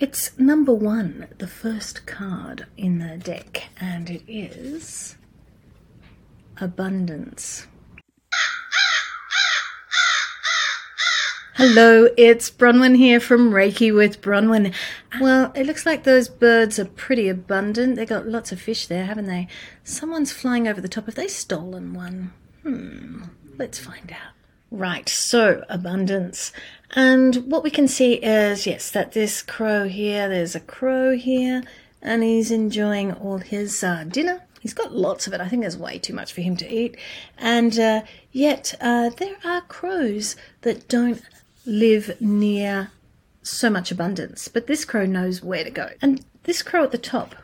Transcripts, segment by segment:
It's number one, the first card in the deck, and it is Abundance. Hello, it's Bronwen here from Reiki with Bronwen. Well, it looks like those birds are pretty abundant. They got lots of fish there, haven't they? Someone's flying over the top. Have they stolen one? Hmm, let's find out. Right, so abundance. And what we can see is, yes, that this crow here, there's a crow here, and he's enjoying all his uh, dinner. He's got lots of it. I think there's way too much for him to eat. And uh, yet, uh, there are crows that don't live near so much abundance. But this crow knows where to go. And this crow at the top,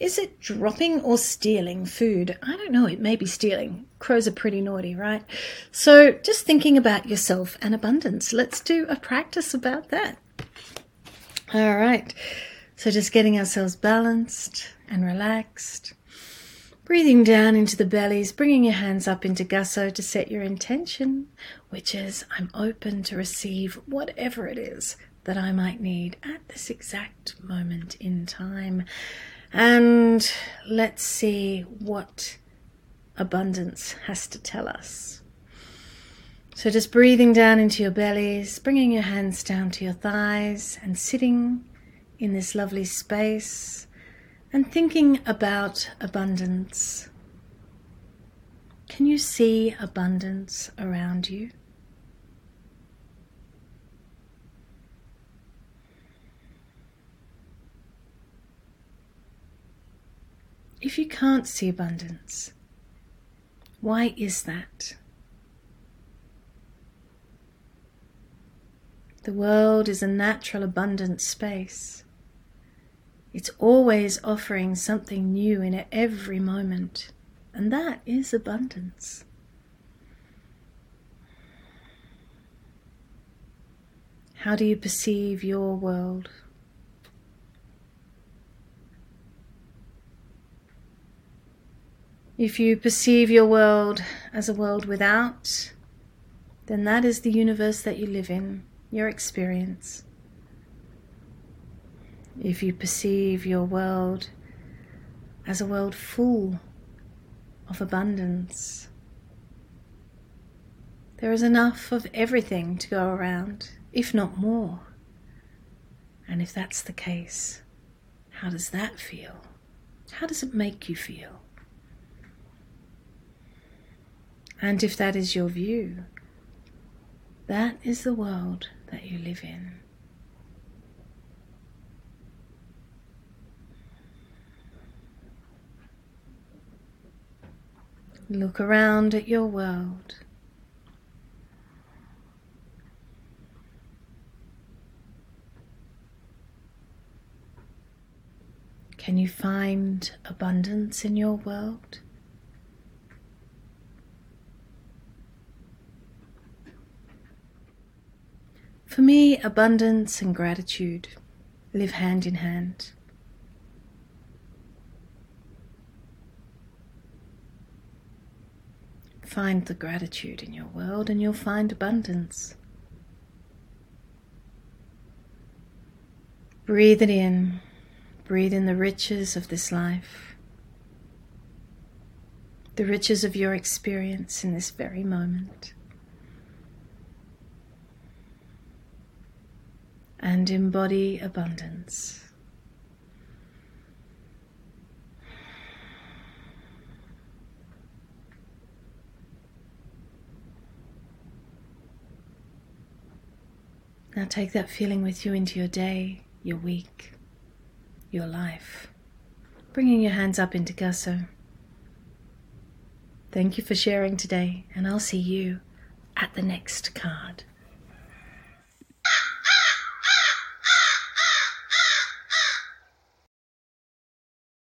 is it dropping or stealing food? I don't know. It may be stealing. Crows are pretty naughty, right? So just thinking about yourself and abundance. Let's do a practice about that. All right. So just getting ourselves balanced and relaxed. Breathing down into the bellies, bringing your hands up into gassho to set your intention, which is I'm open to receive whatever it is that I might need at this exact moment in time. And let's see what abundance has to tell us. So, just breathing down into your bellies, bringing your hands down to your thighs, and sitting in this lovely space and thinking about abundance. Can you see abundance around you? If you can't see abundance, why is that? The world is a natural, abundant space. It's always offering something new in every moment, and that is abundance. How do you perceive your world? If you perceive your world as a world without, then that is the universe that you live in, your experience. If you perceive your world as a world full of abundance, there is enough of everything to go around, if not more. And if that's the case, how does that feel? How does it make you feel? And if that is your view, that is the world that you live in. Look around at your world. Can you find abundance in your world? For me, abundance and gratitude live hand in hand. Find the gratitude in your world and you'll find abundance. Breathe it in. Breathe in the riches of this life, the riches of your experience in this very moment. And embody abundance. Now take that feeling with you into your day, your week, your life. Bringing your hands up into Gassho. Thank you for sharing today, and I'll see you at the next card.